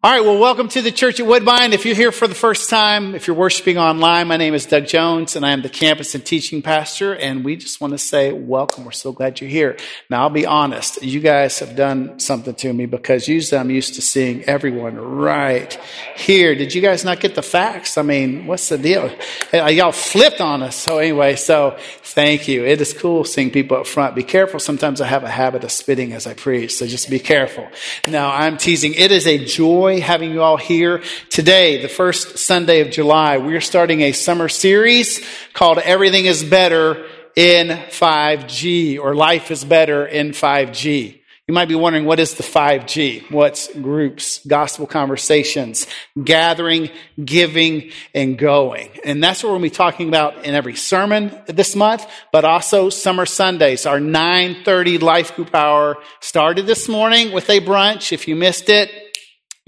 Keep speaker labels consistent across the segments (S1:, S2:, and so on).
S1: All right, well, welcome to the Church at Woodbine. If you're here for the first time, if you're worshiping online, my name is Doug Jones and I am the campus and teaching pastor. And we just want to say welcome. We're so glad you're here. Now, I'll be honest. You guys have done something to me because usually I'm used to seeing everyone right here. Did you guys not get the facts? I mean, what's the deal? Uh, y'all flipped on us. So anyway, so thank you. It is cool seeing people up front. Be careful. Sometimes I have a habit of spitting as I preach. So just be careful. Now, I'm teasing. It is a joy joy having you all here today, the first Sunday of July. We're starting a summer series called Everything is Better in 5G or Life is Better in 5G. You might be wondering, what is the 5G? What's groups, gospel conversations, gathering, giving, and going? And that's what we'll be talking about in every sermon this month, but also summer Sundays. Our 930 life group hour started this morning with a brunch. If you missed it,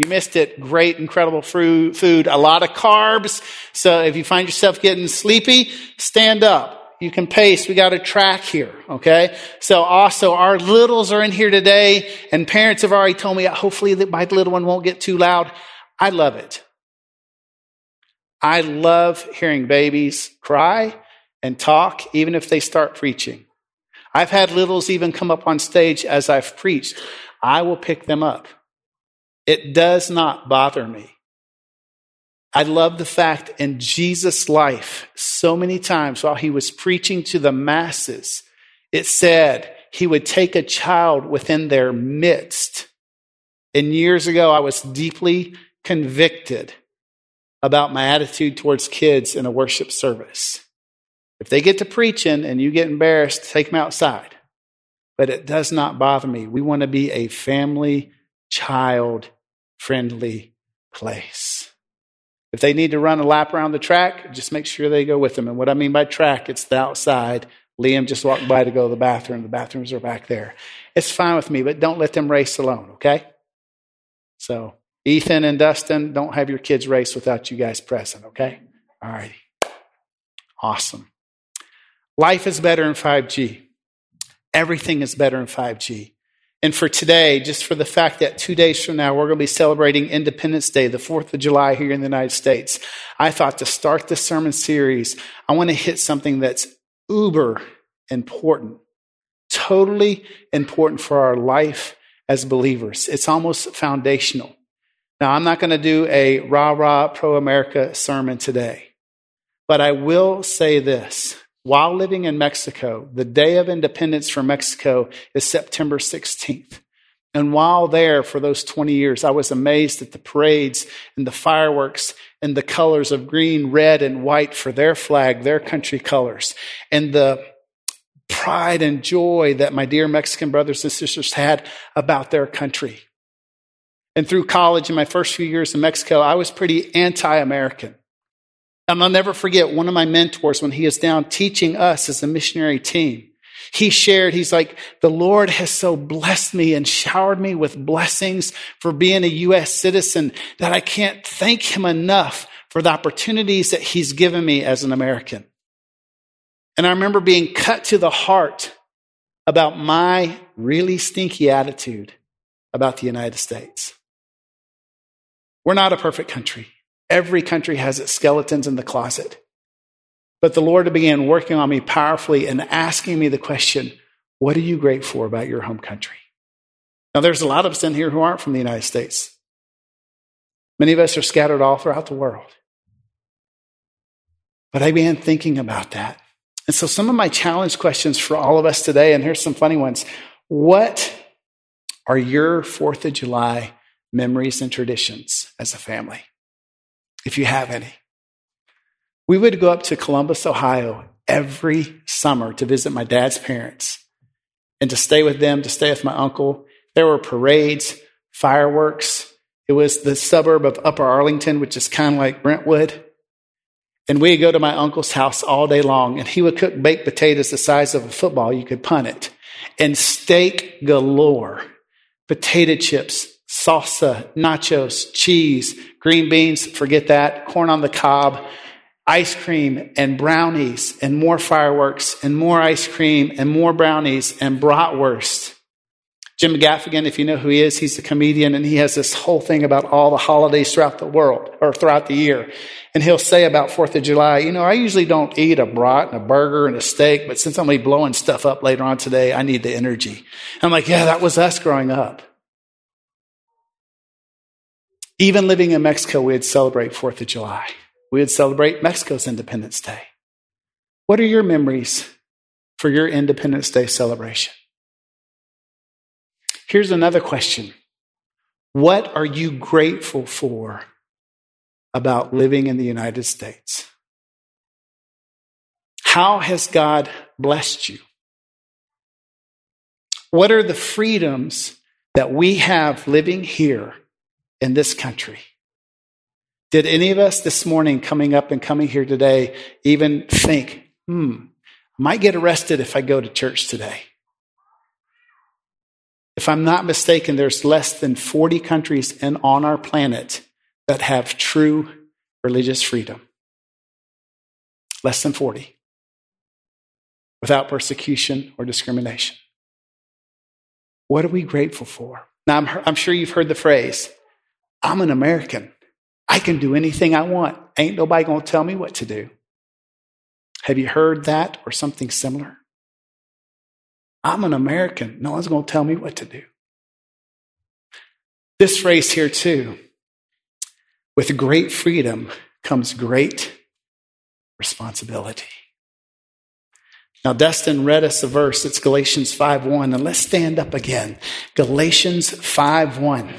S1: you missed it. Great, incredible food, a lot of carbs. So if you find yourself getting sleepy, stand up. You can pace. We got a track here. Okay. So also our littles are in here today and parents have already told me hopefully that my little one won't get too loud. I love it. I love hearing babies cry and talk, even if they start preaching. I've had littles even come up on stage as I've preached. I will pick them up. It does not bother me. I love the fact in Jesus' life, so many times while he was preaching to the masses, it said he would take a child within their midst. And years ago, I was deeply convicted about my attitude towards kids in a worship service. If they get to preaching and you get embarrassed, take them outside. But it does not bother me. We want to be a family child friendly place. If they need to run a lap around the track, just make sure they go with them. And what I mean by track, it's the outside. Liam just walked by to go to the bathroom. The bathrooms are back there. It's fine with me, but don't let them race alone, okay? So, Ethan and Dustin, don't have your kids race without you guys present, okay? All righty. Awesome. Life is better in 5G. Everything is better in 5G. And for today, just for the fact that two days from now, we're going to be celebrating Independence Day, the 4th of July here in the United States. I thought to start this sermon series, I want to hit something that's uber important, totally important for our life as believers. It's almost foundational. Now, I'm not going to do a rah rah pro America sermon today, but I will say this while living in Mexico, the day of independence for Mexico is September 16th. And while there for those 20 years, I was amazed at the parades and the fireworks and the colors of green, red, and white for their flag, their country colors, and the pride and joy that my dear Mexican brothers and sisters had about their country. And through college in my first few years in Mexico, I was pretty anti American. And I'll never forget one of my mentors when he was down teaching us as a missionary team. He shared, he's like, the Lord has so blessed me and showered me with blessings for being a U.S. citizen that I can't thank him enough for the opportunities that he's given me as an American. And I remember being cut to the heart about my really stinky attitude about the United States. We're not a perfect country. Every country has its skeletons in the closet. But the Lord began working on me powerfully and asking me the question, What are you grateful for about your home country? Now, there's a lot of us in here who aren't from the United States. Many of us are scattered all throughout the world. But I began thinking about that. And so, some of my challenge questions for all of us today, and here's some funny ones. What are your Fourth of July memories and traditions as a family? If you have any. We would go up to Columbus, Ohio every summer to visit my dad's parents and to stay with them, to stay with my uncle. There were parades, fireworks. It was the suburb of Upper Arlington, which is kind of like Brentwood. And we'd go to my uncle's house all day long, and he would cook baked potatoes the size of a football. You could punt it. And steak galore, potato chips, salsa, nachos, cheese, green beans, forget that, corn on the cob, ice cream and brownies and more fireworks and more ice cream and more brownies and bratwurst. Jim Gaffigan, if you know who he is, he's a comedian and he has this whole thing about all the holidays throughout the world or throughout the year. And he'll say about 4th of July, you know, I usually don't eat a brat and a burger and a steak, but since I'm going to be blowing stuff up later on today, I need the energy. And I'm like, yeah, that was us growing up. Even living in Mexico, we'd celebrate 4th of July. We would celebrate Mexico's Independence Day. What are your memories for your Independence Day celebration? Here's another question What are you grateful for about living in the United States? How has God blessed you? What are the freedoms that we have living here in this country? Did any of us this morning coming up and coming here today even think, hmm, I might get arrested if I go to church today? If I'm not mistaken, there's less than 40 countries in, on our planet that have true religious freedom. Less than 40. Without persecution or discrimination. What are we grateful for? Now, I'm, I'm sure you've heard the phrase, I'm an American. I can do anything I want. Ain't nobody going to tell me what to do. Have you heard that or something similar? I'm an American. No one's going to tell me what to do. This phrase here, too with great freedom comes great responsibility. Now, Dustin read us a verse. It's Galatians 5 1. And let's stand up again. Galatians 5 1.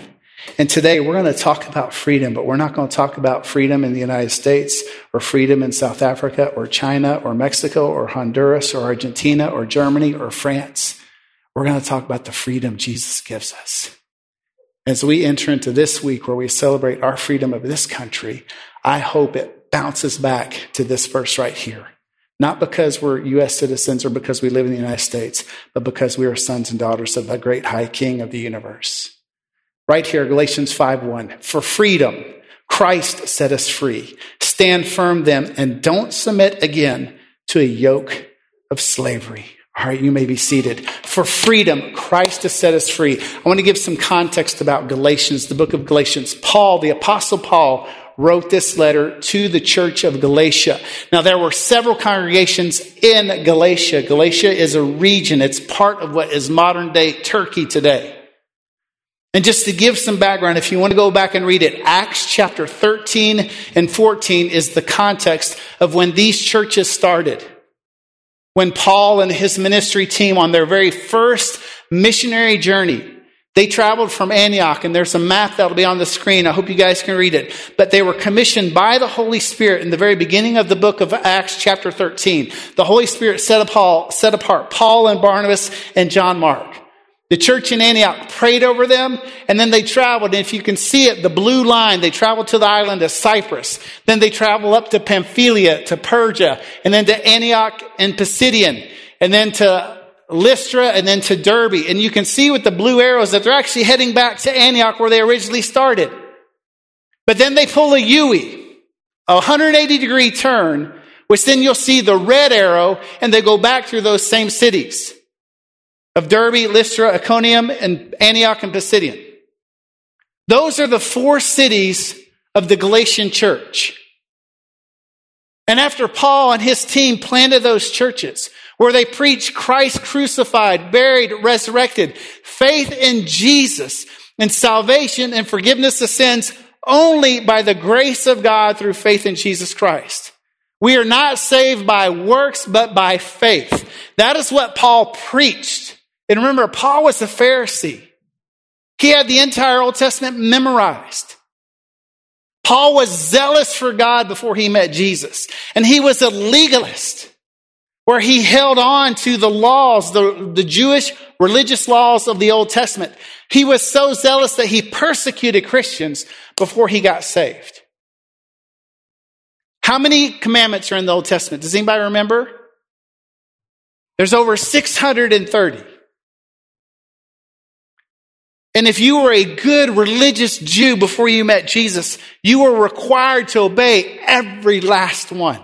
S1: And today we're going to talk about freedom, but we're not going to talk about freedom in the United States or freedom in South Africa or China or Mexico or Honduras or Argentina or Germany or France. We're going to talk about the freedom Jesus gives us. As we enter into this week where we celebrate our freedom of this country, I hope it bounces back to this verse right here. Not because we're U.S. citizens or because we live in the United States, but because we are sons and daughters of the great high king of the universe. Right here, Galatians 5 1. For freedom, Christ set us free. Stand firm then and don't submit again to a yoke of slavery. All right, you may be seated. For freedom, Christ has set us free. I want to give some context about Galatians, the book of Galatians. Paul, the apostle Paul, wrote this letter to the church of Galatia. Now, there were several congregations in Galatia. Galatia is a region. It's part of what is modern day Turkey today. And just to give some background, if you want to go back and read it, Acts chapter 13 and 14 is the context of when these churches started when Paul and his ministry team on their very first missionary journey, they traveled from Antioch, and there's a map that'll be on the screen. I hope you guys can read it. But they were commissioned by the Holy Spirit in the very beginning of the book of Acts, chapter 13. The Holy Spirit set, apart, set apart Paul and Barnabas and John Mark. The church in Antioch prayed over them, and then they traveled. And if you can see it, the blue line, they traveled to the island of Cyprus. Then they traveled up to Pamphylia, to Persia, and then to Antioch and Pisidian, and then to Lystra, and then to Derbe. And you can see with the blue arrows that they're actually heading back to Antioch where they originally started. But then they pull a U-E, a 180 degree turn, which then you'll see the red arrow, and they go back through those same cities of Derbe, Lystra, Iconium, and Antioch and Pisidian. Those are the four cities of the Galatian church. And after Paul and his team planted those churches where they preached Christ crucified, buried, resurrected, faith in Jesus, and salvation and forgiveness of sins only by the grace of God through faith in Jesus Christ. We are not saved by works, but by faith. That is what Paul preached. And remember, Paul was a Pharisee. He had the entire Old Testament memorized. Paul was zealous for God before he met Jesus. And he was a legalist where he held on to the laws, the, the Jewish religious laws of the Old Testament. He was so zealous that he persecuted Christians before he got saved. How many commandments are in the Old Testament? Does anybody remember? There's over 630. And if you were a good religious Jew before you met Jesus, you were required to obey every last one.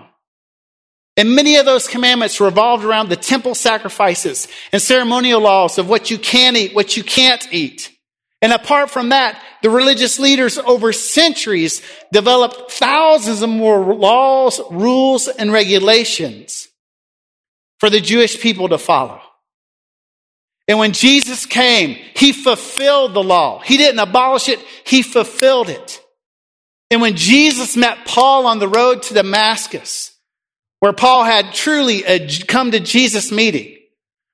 S1: And many of those commandments revolved around the temple sacrifices and ceremonial laws of what you can eat, what you can't eat. And apart from that, the religious leaders over centuries developed thousands of more laws, rules, and regulations for the Jewish people to follow. And when Jesus came, he fulfilled the law. He didn't abolish it, he fulfilled it. And when Jesus met Paul on the road to Damascus, where Paul had truly uh, a come to Jesus meeting,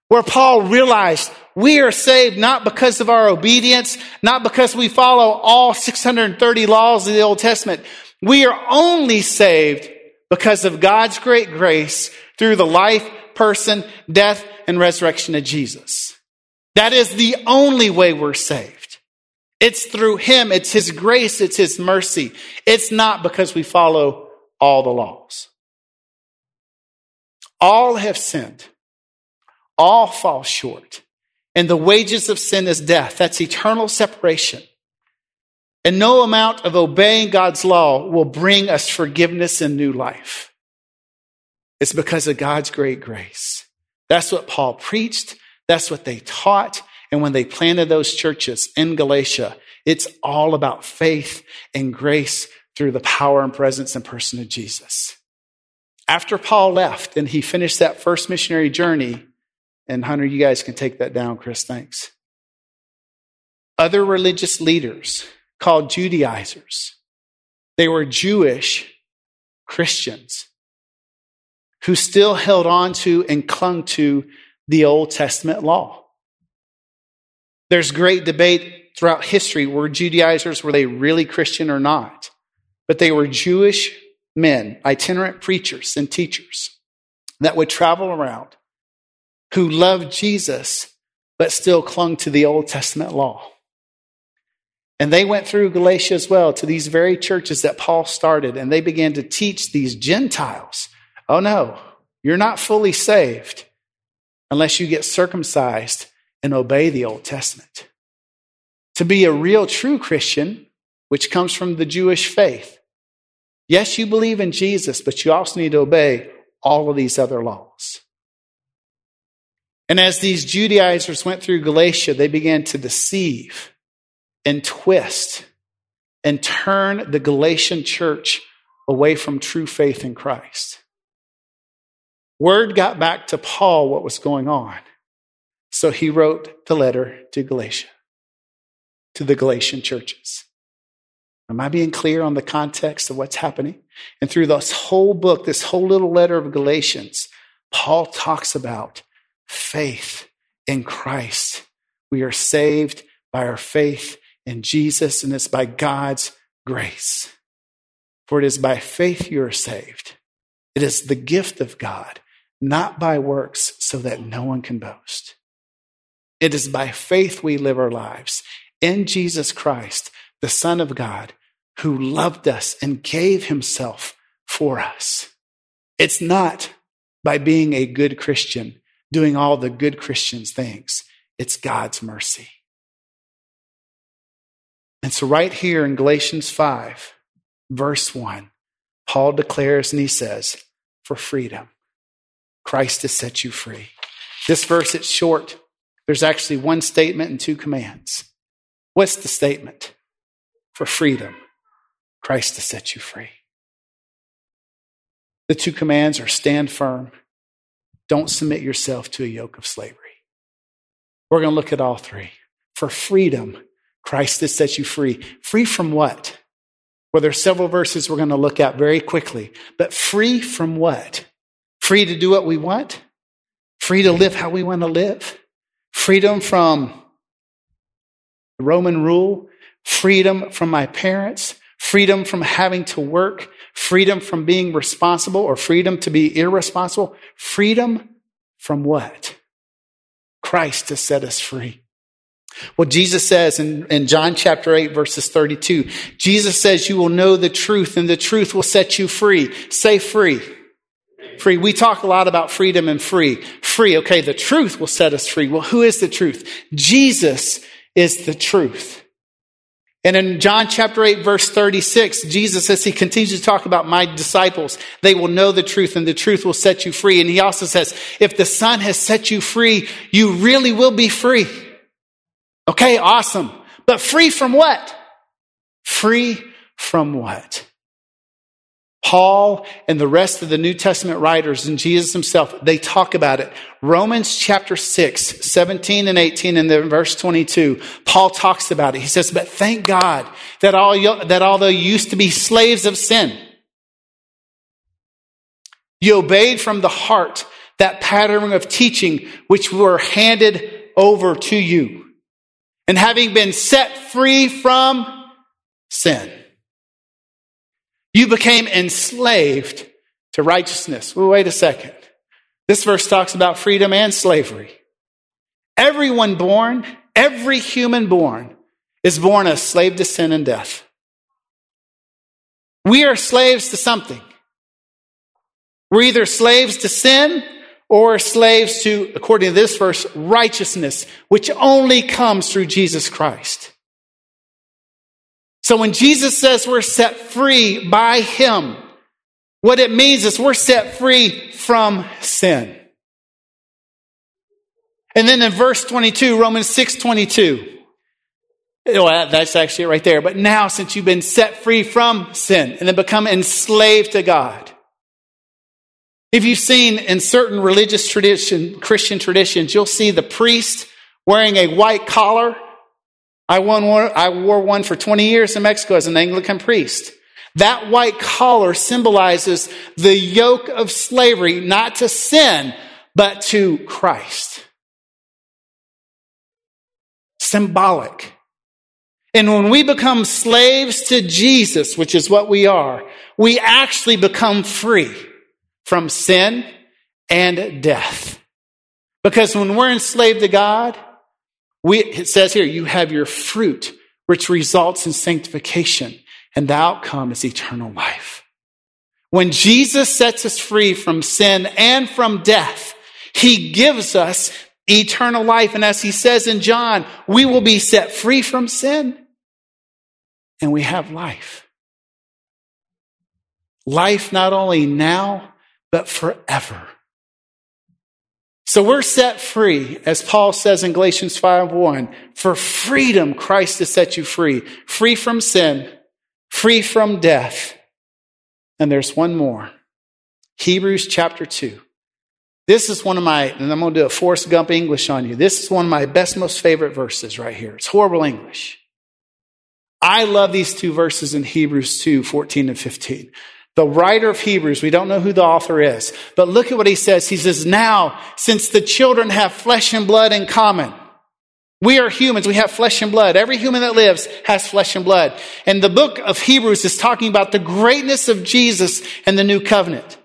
S1: where Paul realized we are saved not because of our obedience, not because we follow all 630 laws of the Old Testament. We are only saved because of God's great grace through the life, person, death, and resurrection of Jesus. That is the only way we're saved. It's through Him. It's His grace. It's His mercy. It's not because we follow all the laws. All have sinned. All fall short. And the wages of sin is death. That's eternal separation. And no amount of obeying God's law will bring us forgiveness and new life. It's because of God's great grace. That's what Paul preached. That's what they taught. And when they planted those churches in Galatia, it's all about faith and grace through the power and presence and person of Jesus. After Paul left and he finished that first missionary journey, and Hunter, you guys can take that down, Chris, thanks. Other religious leaders called Judaizers, they were Jewish Christians who still held on to and clung to the Old Testament law. There's great debate throughout history were Judaizers, were they really Christian or not? But they were Jewish men, itinerant preachers and teachers that would travel around who loved Jesus but still clung to the Old Testament law. And they went through Galatia as well to these very churches that Paul started, and they began to teach these Gentiles oh no, you're not fully saved unless you get circumcised and obey the Old Testament. To be a real true Christian, which comes from the Jewish faith, yes, you believe in Jesus, but you also need to obey all of these other laws. And as these Judaizers went through Galatia, they began to deceive and twist and turn the Galatian church away from true faith in Christ. Word got back to Paul what was going on. So he wrote the letter to Galatia, to the Galatian churches. Am I being clear on the context of what's happening? And through this whole book, this whole little letter of Galatians, Paul talks about faith in Christ. We are saved by our faith in Jesus, and it's by God's grace. For it is by faith you are saved. It is the gift of God, not by works, so that no one can boast. It is by faith we live our lives in Jesus Christ, the Son of God, who loved us and gave himself for us. It's not by being a good Christian doing all the good Christians things. It's God's mercy. And so, right here in Galatians 5, verse 1, Paul declares and he says, For freedom, Christ has set you free. This verse, it's short. There's actually one statement and two commands. What's the statement? For freedom, Christ has set you free. The two commands are stand firm don't submit yourself to a yoke of slavery. We're going to look at all three. For freedom, Christ has set you free. Free from what? Well, there's several verses we're going to look at very quickly. But free from what? Free to do what we want? Free to live how we want to live? Freedom from the Roman rule? Freedom from my parents? Freedom from having to work? freedom from being responsible or freedom to be irresponsible. Freedom from what? Christ has set us free. Well, Jesus says in, in John chapter 8, verses 32, Jesus says, You will know the truth, and the truth will set you free. Say free. Free. We talk a lot about freedom and free. Free. Okay, the truth will set us free. Well, who is the truth? Jesus is the truth. And in John chapter 8, verse 36, Jesus, as he continues to talk about my disciples, they will know the truth and the truth will set you free. And he also says, if the Son has set you free, you really will be free. Okay, awesome. But free from what? Free from what? Paul and the rest of the New Testament writers and Jesus himself, they talk about it. Romans chapter 6, 17 and 18 and then verse 22, Paul talks about it. He says, but thank God that all, that although you used to be slaves of sin, you obeyed from the heart that pattern of teaching which were handed over to you. And having been set free from sin you became enslaved to righteousness. Well, wait a second. This verse talks about freedom and slavery. Everyone born, every human born, is born a slave to sin and death. We are slaves to something. We're either slaves to sin or slaves to, according to this verse, righteousness, which only comes through Jesus Christ. So when Jesus says we're set free by Him, what it means is we're set free from sin. And then in verse 22, Romans 6 22, well, that's actually right there. But now, since you've been set free from sin and then become enslaved to God, if you've seen in certain religious tradition, Christian traditions, you'll see the priest wearing a white collar I, won one, I wore one for 20 years in Mexico as an Anglican priest. That white collar symbolizes the yoke of slavery, not to sin, but to Christ. Symbolic. And when we become slaves to Jesus, which is what we are, we actually become free from sin and death. Because when we're enslaved to God, we, it says here, you have your fruit, which results in sanctification, and the outcome is eternal life. When Jesus sets us free from sin and from death, he gives us eternal life. And as he says in John, we will be set free from sin and we have life. Life not only now, but forever. So we're set free, as Paul says in Galatians 5 1. For freedom, Christ has set you free. Free from sin, free from death. And there's one more. Hebrews chapter 2. This is one of my, and I'm going to do a Forrest Gump English on you. This is one of my best, most favorite verses right here. It's horrible English. I love these two verses in Hebrews 2 14 and 15. The writer of Hebrews, we don't know who the author is, but look at what he says. He says, now, since the children have flesh and blood in common, we are humans. We have flesh and blood. Every human that lives has flesh and blood. And the book of Hebrews is talking about the greatness of Jesus and the new covenant.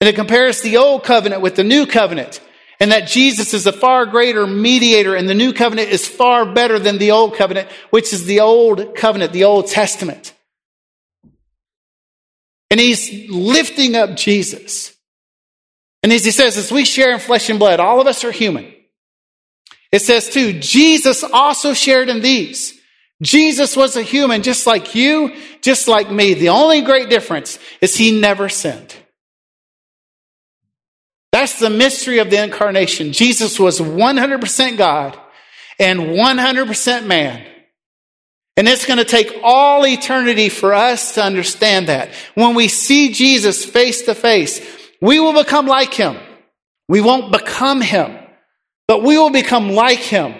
S1: And it compares the old covenant with the new covenant. And that Jesus is a far greater mediator and the new covenant is far better than the old covenant, which is the old covenant, the Old Testament. And he's lifting up Jesus. And as he says, as we share in flesh and blood, all of us are human. It says too, Jesus also shared in these. Jesus was a human just like you, just like me. The only great difference is he never sinned. That's the mystery of the incarnation. Jesus was 100% God and 100% man. And it's going to take all eternity for us to understand that. When we see Jesus face to face, we will become like him. We won't become him, but we will become like him.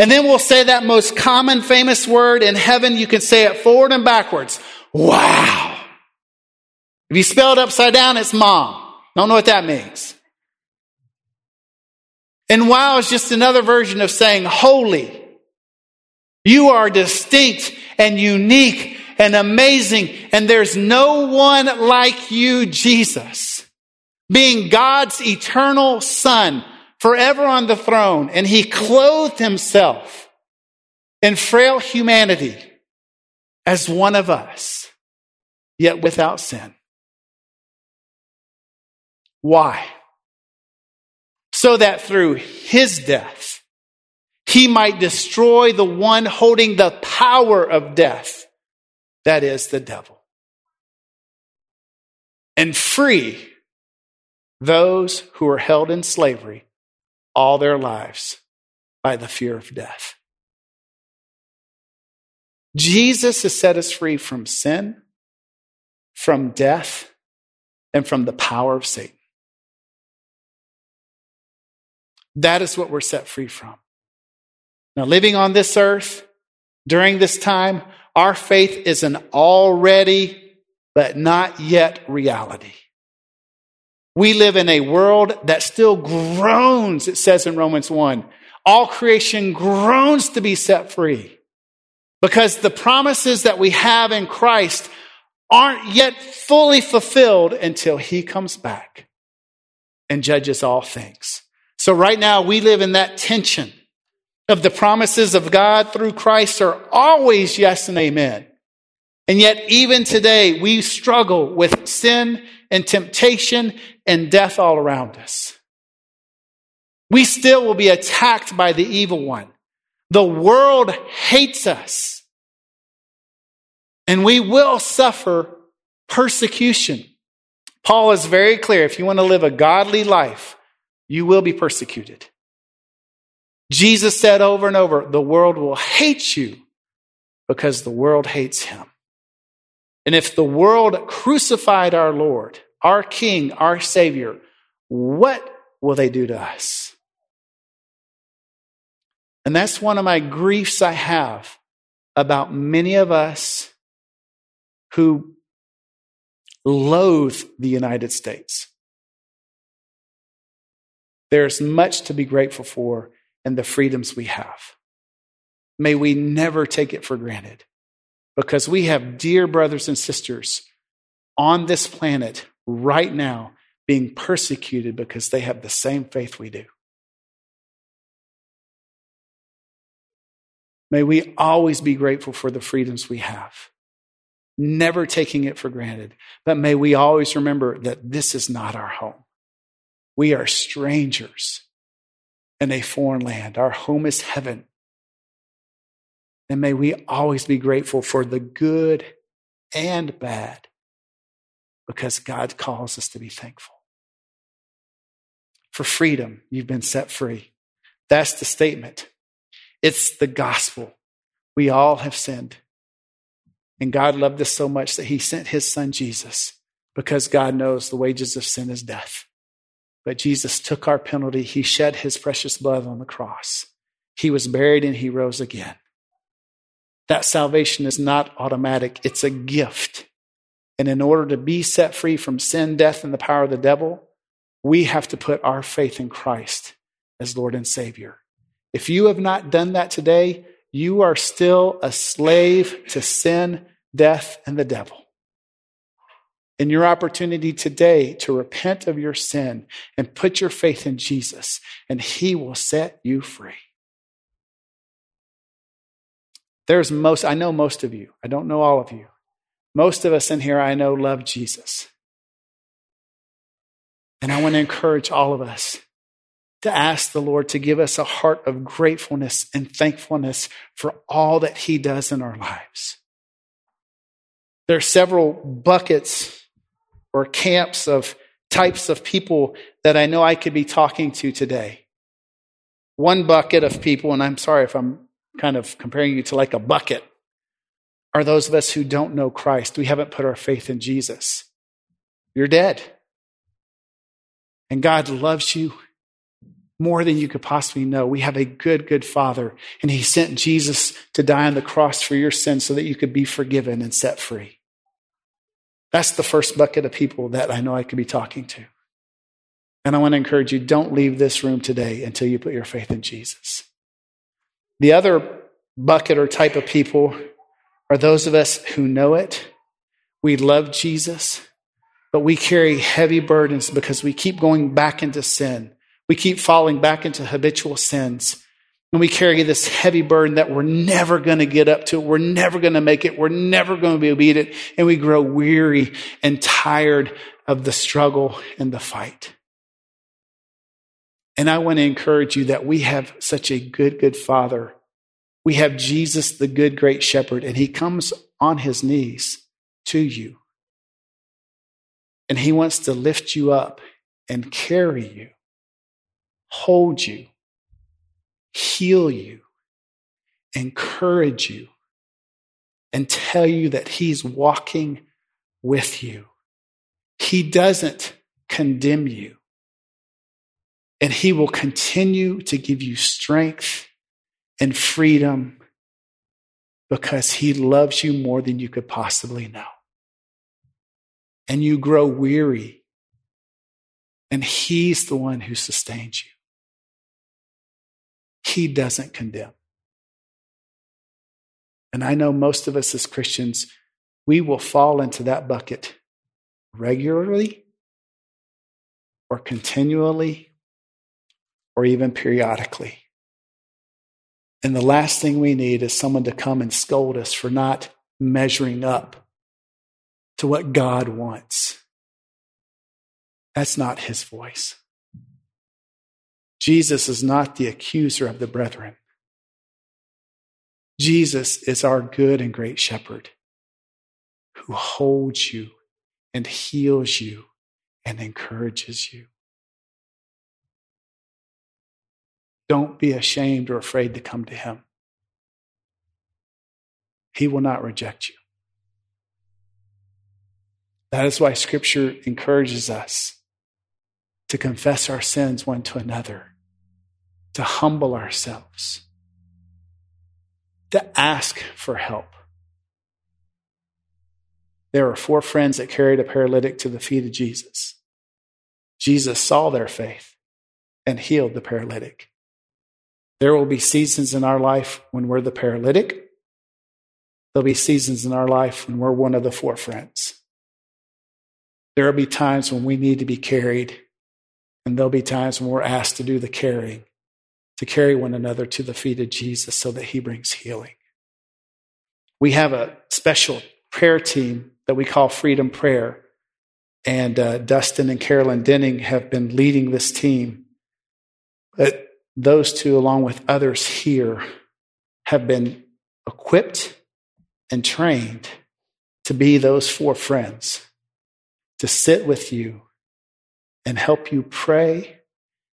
S1: And then we'll say that most common famous word in heaven. You can say it forward and backwards. Wow. If you spell it upside down, it's mom. Don't know what that means. And wow is just another version of saying holy. You are distinct and unique and amazing, and there's no one like you, Jesus. Being God's eternal Son, forever on the throne, and He clothed Himself in frail humanity as one of us, yet without sin. Why? So that through His death, he might destroy the one holding the power of death, that is, the devil, and free those who are held in slavery all their lives by the fear of death. Jesus has set us free from sin, from death, and from the power of Satan. That is what we're set free from. Now, living on this earth during this time, our faith is an already but not yet reality. We live in a world that still groans, it says in Romans 1. All creation groans to be set free because the promises that we have in Christ aren't yet fully fulfilled until he comes back and judges all things. So right now we live in that tension of the promises of God through Christ are always yes and amen. And yet even today we struggle with sin and temptation and death all around us. We still will be attacked by the evil one. The world hates us. And we will suffer persecution. Paul is very clear. If you want to live a godly life, you will be persecuted. Jesus said over and over, the world will hate you because the world hates him. And if the world crucified our Lord, our King, our Savior, what will they do to us? And that's one of my griefs I have about many of us who loathe the United States. There's much to be grateful for in the freedoms we have. May we never take it for granted because we have dear brothers and sisters on this planet right now being persecuted because they have the same faith we do. May we always be grateful for the freedoms we have, never taking it for granted. But may we always remember that this is not our home. We are strangers in a foreign land. Our home is heaven. And may we always be grateful for the good and bad because God calls us to be thankful. For freedom, you've been set free. That's the statement. It's the gospel. We all have sinned. And God loved us so much that he sent his son Jesus because God knows the wages of sin is death. But Jesus took our penalty. He shed his precious blood on the cross. He was buried and he rose again. That salvation is not automatic, it's a gift. And in order to be set free from sin, death, and the power of the devil, we have to put our faith in Christ as Lord and Savior. If you have not done that today, you are still a slave to sin, death, and the devil. And your opportunity today to repent of your sin and put your faith in Jesus, and He will set you free. There's most, I know most of you. I don't know all of you. Most of us in here, I know, love Jesus. And I want to encourage all of us to ask the Lord to give us a heart of gratefulness and thankfulness for all that He does in our lives. There are several buckets or camps of types of people that I know I could be talking to today. One bucket of people, and I'm sorry if I'm kind of comparing you to like a bucket, are those of us who don't know Christ. We haven't put our faith in Jesus. You're dead. And God loves you more than you could possibly know. We have a good, good Father, and He sent Jesus to die on the cross for your sins so that you could be forgiven and set free. That's the first bucket of people that I know I could be talking to. And I want to encourage you don't leave this room today until you put your faith in Jesus. The other bucket or type of people are those of us who know it. We love Jesus, but we carry heavy burdens because we keep going back into sin. We keep falling back into habitual sins. And we carry this heavy burden that we're never going to get up to. We're never going to make it. We're never going to be obedient. And we grow weary and tired of the struggle and the fight. And I want to encourage you that we have such a good, good Father. We have Jesus, the good, great shepherd, and he comes on his knees to you. And he wants to lift you up and carry you, hold you, heal you, encourage you, and tell you that he's walking with you. He doesn't condemn you. And he will continue to give you strength and freedom because he loves you more than you could possibly know. And you grow weary, and he's the one who sustains you. He doesn't condemn. And I know most of us as Christians, we will fall into that bucket regularly or continually or even periodically. And the last thing we need is someone to come and scold us for not measuring up to what God wants. That's not his voice. Jesus is not the accuser of the brethren. Jesus is our good and great shepherd who holds you and heals you and encourages you. Don't be ashamed or afraid to come to Him. He will not reject you. That is why Scripture encourages us to confess our sins one to another, to humble ourselves, to ask for help. There were four friends that carried a paralytic to the feet of Jesus. Jesus saw their faith and healed the paralytic. There will be seasons in our life when we're the paralytic. There'll be seasons in our life when we're one of the four friends. There will be times when we need to be carried, and there'll be times when we're asked to do the carrying, to carry one another to the feet of Jesus so that he brings healing. We have a special prayer team that we call Freedom Prayer, and uh, Dustin and Carolyn Denning have been leading this team. But those two, along with others here, have been equipped and trained to be those four friends, to sit with you and help you pray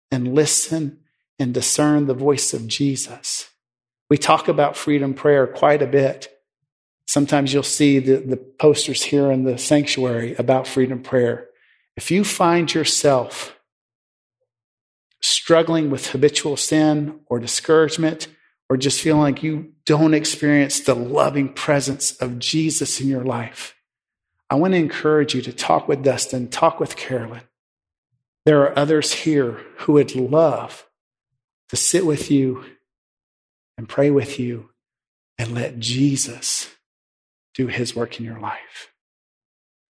S1: and listen and discern the voice of Jesus. We talk about freedom prayer quite a bit. Sometimes you'll see the, the posters here in the sanctuary about freedom prayer. If you find yourself struggling with habitual sin or discouragement, or just feeling like you don't experience the loving presence of Jesus in your life, I want to encourage you to talk with Dustin, talk with Carolyn. There are others here who would love to sit with you and pray with you and let Jesus do his work in your life.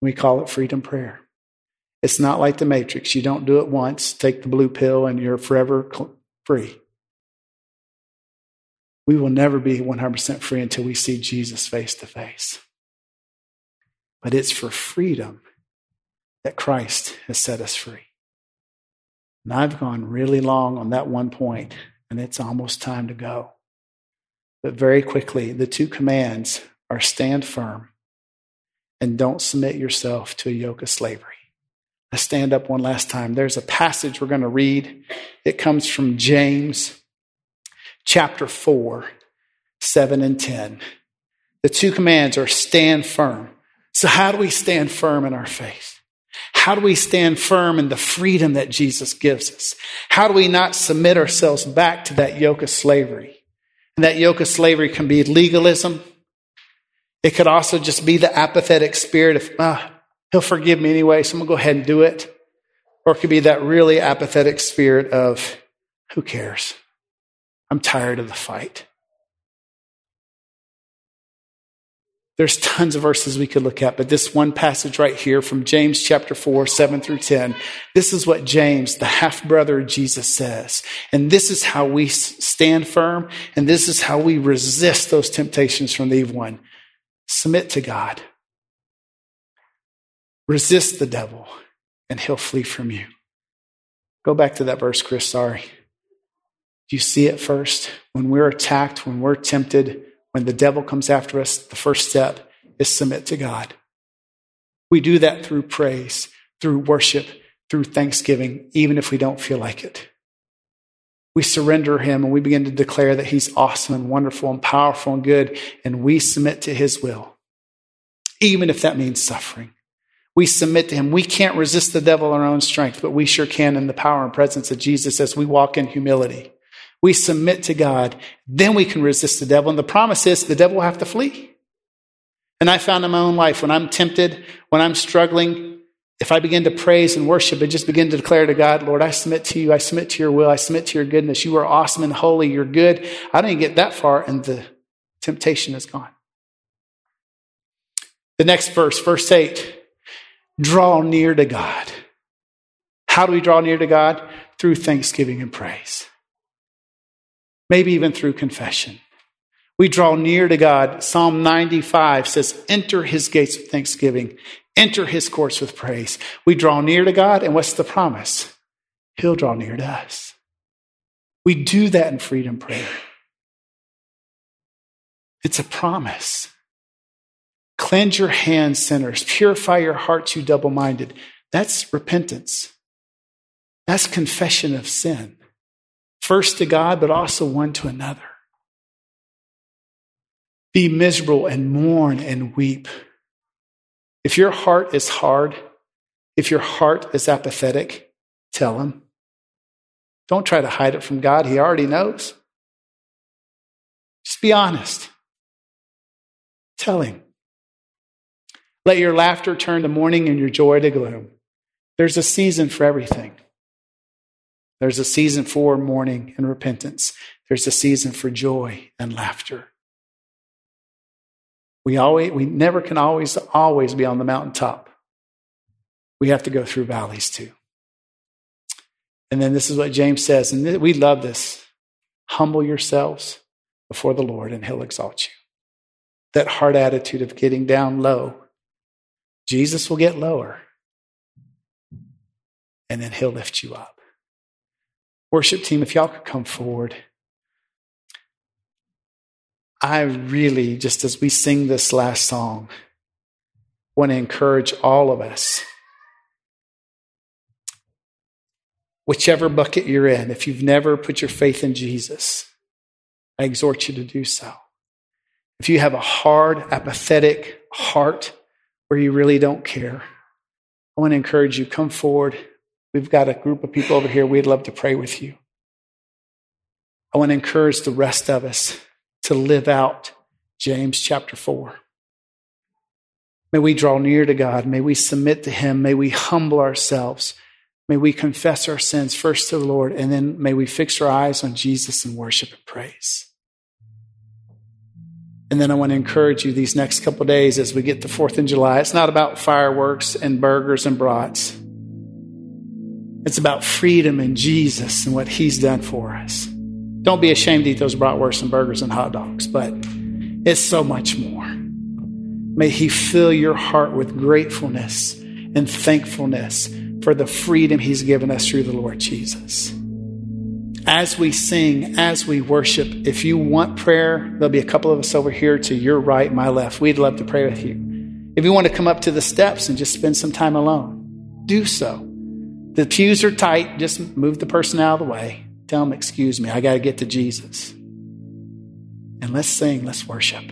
S1: We call it freedom prayer. It's not like the Matrix. You don't do it once, take the blue pill, and you're forever free. We will never be 100% free until we see Jesus face to face. But it's for freedom that Christ has set us free. And I've gone really long on that one point, and it's almost time to go. But very quickly, the two commands are stand firm and don't submit yourself to a yoke of slavery. I stand up one last time. There's a passage we're going to read. It comes from James chapter 4, 7 and 10. The two commands are stand firm. So, how do we stand firm in our faith? How do we stand firm in the freedom that Jesus gives us? How do we not submit ourselves back to that yoke of slavery? And that yoke of slavery can be legalism. It could also just be the apathetic spirit of, ah, He'll forgive me anyway, so I'm going to go ahead and do it. Or it could be that really apathetic spirit of, who cares? I'm tired of the fight. There's tons of verses we could look at, but this one passage right here from James chapter 4, 7 through 10, this is what James, the half brother of Jesus, says. And this is how we stand firm, and this is how we resist those temptations from the evil one. Submit to God. Resist the devil, and he'll flee from you. Go back to that verse, Chris. Sorry. Do you see it first? When we're attacked, when we're tempted, when the devil comes after us, the first step is submit to God. We do that through praise, through worship, through thanksgiving, even if we don't feel like it. We surrender him and we begin to declare that he's awesome and wonderful and powerful and good, and we submit to his will, even if that means suffering. We submit to him. We can't resist the devil in our own strength, but we sure can in the power and presence of Jesus as we walk in humility. We submit to God, then we can resist the devil. And the promise is the devil will have to flee. And I found in my own life when I'm tempted, when I'm struggling, if I begin to praise and worship and just begin to declare to God, Lord, I submit to you, I submit to your will, I submit to your goodness. You are awesome and holy, you're good. I don't even get that far, and the temptation is gone. The next verse, verse 8 draw near to God. How do we draw near to God? Through thanksgiving and praise. Maybe even through confession. We draw near to God. Psalm 95 says, enter his gates with thanksgiving, enter his courts with praise. We draw near to God, and what's the promise? He'll draw near to us. We do that in freedom prayer. It's a promise. Cleanse your hands, sinners. Purify your hearts, you double minded. That's repentance. That's confession of sin. First to God, but also one to another. Be miserable and mourn and weep. If your heart is hard, if your heart is apathetic, tell him. Don't try to hide it from God. He already knows. Just be honest. Tell him. Let your laughter turn to mourning and your joy to gloom. There's a season for everything. There's a season for mourning and repentance. There's a season for joy and laughter. We always, we never can always, always be on the mountaintop. We have to go through valleys too. And then this is what James says, and we love this. Humble yourselves before the Lord, and he'll exalt you. That hard attitude of getting down low. Jesus will get lower, and then he'll lift you up. Worship team, if y'all could come forward. I really, just as we sing this last song, want to encourage all of us. Whichever bucket you're in, if you've never put your faith in Jesus, I exhort you to do so. If you have a hard, apathetic heart where you really don't care, I want to encourage you come forward. We've got a group of people over here. We'd love to pray with you. I want to encourage the rest of us to live out James chapter 4. May we draw near to God. May we submit to Him. May we humble ourselves. May we confess our sins first to the Lord, and then may we fix our eyes on Jesus and worship and praise. And then I want to encourage you these next couple days as we get to 4th of July. It's not about fireworks and burgers and brats. It's about freedom in Jesus and what He's done for us. Don't be ashamed to eat those bratwursts and burgers and hot dogs, but it's so much more. May He fill your heart with gratefulness and thankfulness for the freedom He's given us through the Lord Jesus. As we sing, as we worship, if you want prayer, there'll be a couple of us over here to your right, my left. We'd love to pray with you. If you want to come up to the steps and just spend some time alone, do so. The pews are tight, just move the person out of the way. Tell them, excuse me, I got to get to Jesus. And let's sing, let's worship.